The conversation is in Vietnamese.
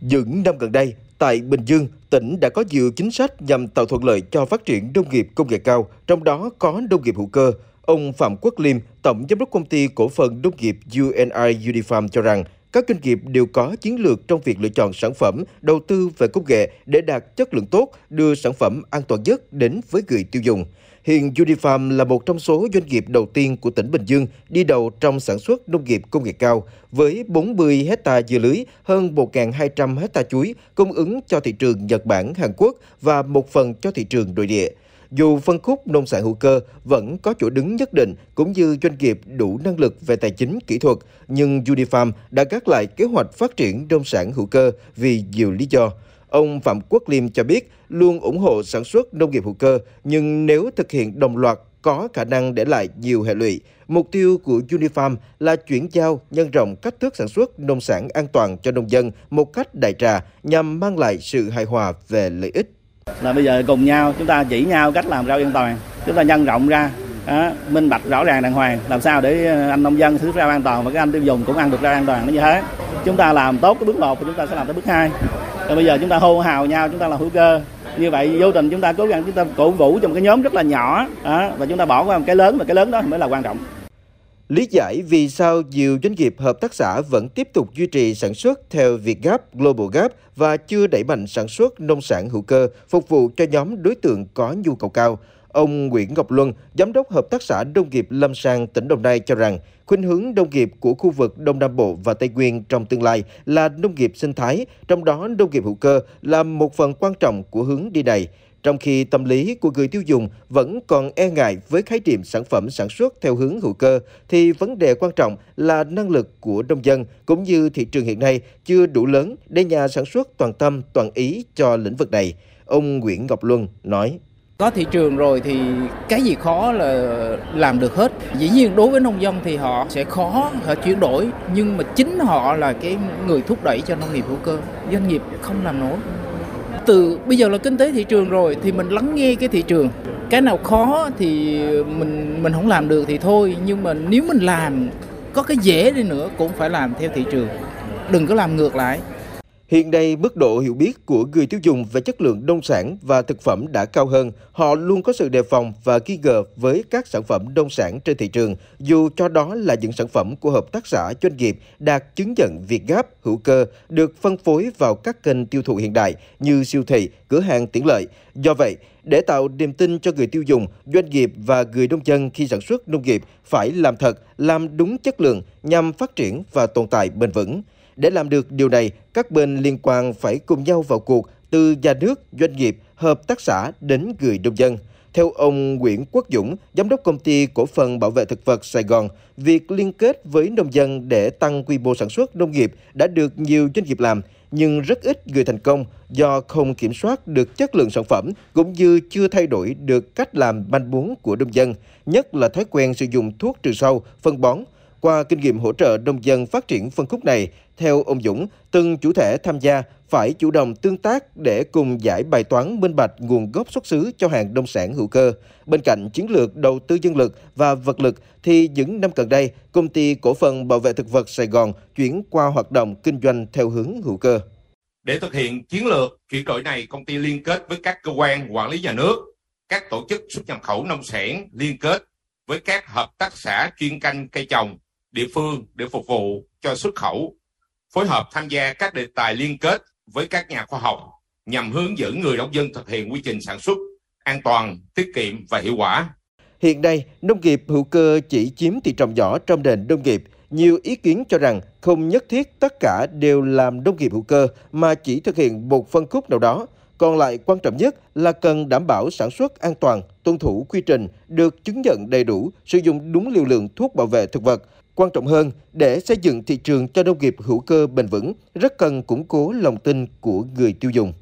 Những năm gần đây, tại Bình Dương, tỉnh đã có nhiều chính sách nhằm tạo thuận lợi cho phát triển nông nghiệp công nghệ cao, trong đó có nông nghiệp hữu cơ. Ông Phạm Quốc Liêm, Tổng Giám đốc Công ty Cổ phần Nông nghiệp UNI Unifarm cho rằng, các doanh nghiệp đều có chiến lược trong việc lựa chọn sản phẩm, đầu tư về công nghệ để đạt chất lượng tốt, đưa sản phẩm an toàn nhất đến với người tiêu dùng. Hiện Unifarm là một trong số doanh nghiệp đầu tiên của tỉnh Bình Dương đi đầu trong sản xuất nông nghiệp công nghệ cao, với 40 hecta dưa lưới, hơn 1.200 hecta chuối cung ứng cho thị trường Nhật Bản, Hàn Quốc và một phần cho thị trường nội địa. Dù phân khúc nông sản hữu cơ vẫn có chỗ đứng nhất định cũng như doanh nghiệp đủ năng lực về tài chính kỹ thuật, nhưng Unifarm đã gác lại kế hoạch phát triển nông sản hữu cơ vì nhiều lý do. Ông Phạm Quốc Liêm cho biết luôn ủng hộ sản xuất nông nghiệp hữu cơ, nhưng nếu thực hiện đồng loạt có khả năng để lại nhiều hệ lụy. Mục tiêu của Unifarm là chuyển giao, nhân rộng cách thức sản xuất nông sản an toàn cho nông dân một cách đại trà nhằm mang lại sự hài hòa về lợi ích. Là bây giờ cùng nhau chúng ta chỉ nhau cách làm rau an toàn, chúng ta nhân rộng ra, đó, minh bạch rõ ràng đàng hoàng, làm sao để ờ, anh nông dân thứ rau an toàn và các anh tiêu dùng cũng ăn được rau an toàn nó như thế. Chúng ta làm tốt cái bước một thì chúng ta sẽ làm tới bước hai. Rồi bây giờ chúng ta hô hào nhau, chúng ta là hữu cơ. Như vậy vô tình chúng ta cố gắng chúng ta cổ vũ cho một cái nhóm rất là nhỏ đó, và chúng ta bỏ qua một cái lớn và cái lớn đó mới là quan trọng. Lý giải vì sao nhiều doanh nghiệp hợp tác xã vẫn tiếp tục duy trì sản xuất theo Việt Gap, Global Gap và chưa đẩy mạnh sản xuất nông sản hữu cơ phục vụ cho nhóm đối tượng có nhu cầu cao. Ông Nguyễn Ngọc Luân, Giám đốc Hợp tác xã Nông nghiệp Lâm Sang, tỉnh Đồng Nai cho rằng, khuynh hướng nông nghiệp của khu vực Đông Nam Bộ và Tây Nguyên trong tương lai là nông nghiệp sinh thái, trong đó nông nghiệp hữu cơ là một phần quan trọng của hướng đi này. Trong khi tâm lý của người tiêu dùng vẫn còn e ngại với khái niệm sản phẩm sản xuất theo hướng hữu cơ, thì vấn đề quan trọng là năng lực của nông dân cũng như thị trường hiện nay chưa đủ lớn để nhà sản xuất toàn tâm toàn ý cho lĩnh vực này. Ông Nguyễn Ngọc Luân nói. Có thị trường rồi thì cái gì khó là làm được hết. Dĩ nhiên đối với nông dân thì họ sẽ khó họ chuyển đổi, nhưng mà chính họ là cái người thúc đẩy cho nông nghiệp hữu cơ. Doanh nghiệp không làm nổi. Từ bây giờ là kinh tế thị trường rồi thì mình lắng nghe cái thị trường. Cái nào khó thì mình mình không làm được thì thôi, nhưng mà nếu mình làm có cái dễ đi nữa cũng phải làm theo thị trường. Đừng có làm ngược lại. Hiện nay, mức độ hiểu biết của người tiêu dùng về chất lượng nông sản và thực phẩm đã cao hơn. Họ luôn có sự đề phòng và nghi ngờ với các sản phẩm nông sản trên thị trường, dù cho đó là những sản phẩm của hợp tác xã doanh nghiệp đạt chứng nhận Việt Gáp hữu cơ được phân phối vào các kênh tiêu thụ hiện đại như siêu thị, cửa hàng tiện lợi. Do vậy, để tạo niềm tin cho người tiêu dùng, doanh nghiệp và người nông dân khi sản xuất nông nghiệp phải làm thật, làm đúng chất lượng nhằm phát triển và tồn tại bền vững. Để làm được điều này, các bên liên quan phải cùng nhau vào cuộc từ nhà nước, doanh nghiệp, hợp tác xã đến người nông dân. Theo ông Nguyễn Quốc Dũng, Giám đốc Công ty Cổ phần Bảo vệ Thực vật Sài Gòn, việc liên kết với nông dân để tăng quy mô sản xuất nông nghiệp đã được nhiều doanh nghiệp làm, nhưng rất ít người thành công do không kiểm soát được chất lượng sản phẩm cũng như chưa thay đổi được cách làm manh muốn của nông dân, nhất là thói quen sử dụng thuốc trừ sâu, phân bón, qua kinh nghiệm hỗ trợ nông dân phát triển phân khúc này, theo ông Dũng, từng chủ thể tham gia phải chủ động tương tác để cùng giải bài toán minh bạch nguồn gốc xuất xứ cho hàng nông sản hữu cơ. Bên cạnh chiến lược đầu tư dân lực và vật lực thì những năm gần đây, công ty cổ phần bảo vệ thực vật Sài Gòn chuyển qua hoạt động kinh doanh theo hướng hữu cơ. Để thực hiện chiến lược chuyển đổi này, công ty liên kết với các cơ quan quản lý nhà nước, các tổ chức xuất nhập khẩu nông sản liên kết với các hợp tác xã chuyên canh cây trồng địa phương để phục vụ cho xuất khẩu, phối hợp tham gia các đề tài liên kết với các nhà khoa học nhằm hướng dẫn người nông dân thực hiện quy trình sản xuất an toàn, tiết kiệm và hiệu quả. Hiện nay, nông nghiệp hữu cơ chỉ chiếm thị trọng nhỏ trong nền nông nghiệp. Nhiều ý kiến cho rằng không nhất thiết tất cả đều làm nông nghiệp hữu cơ mà chỉ thực hiện một phân khúc nào đó. Còn lại quan trọng nhất là cần đảm bảo sản xuất an toàn, tuân thủ quy trình, được chứng nhận đầy đủ, sử dụng đúng liều lượng thuốc bảo vệ thực vật, Quan trọng hơn, để xây dựng thị trường cho nông nghiệp hữu cơ bền vững, rất cần củng cố lòng tin của người tiêu dùng.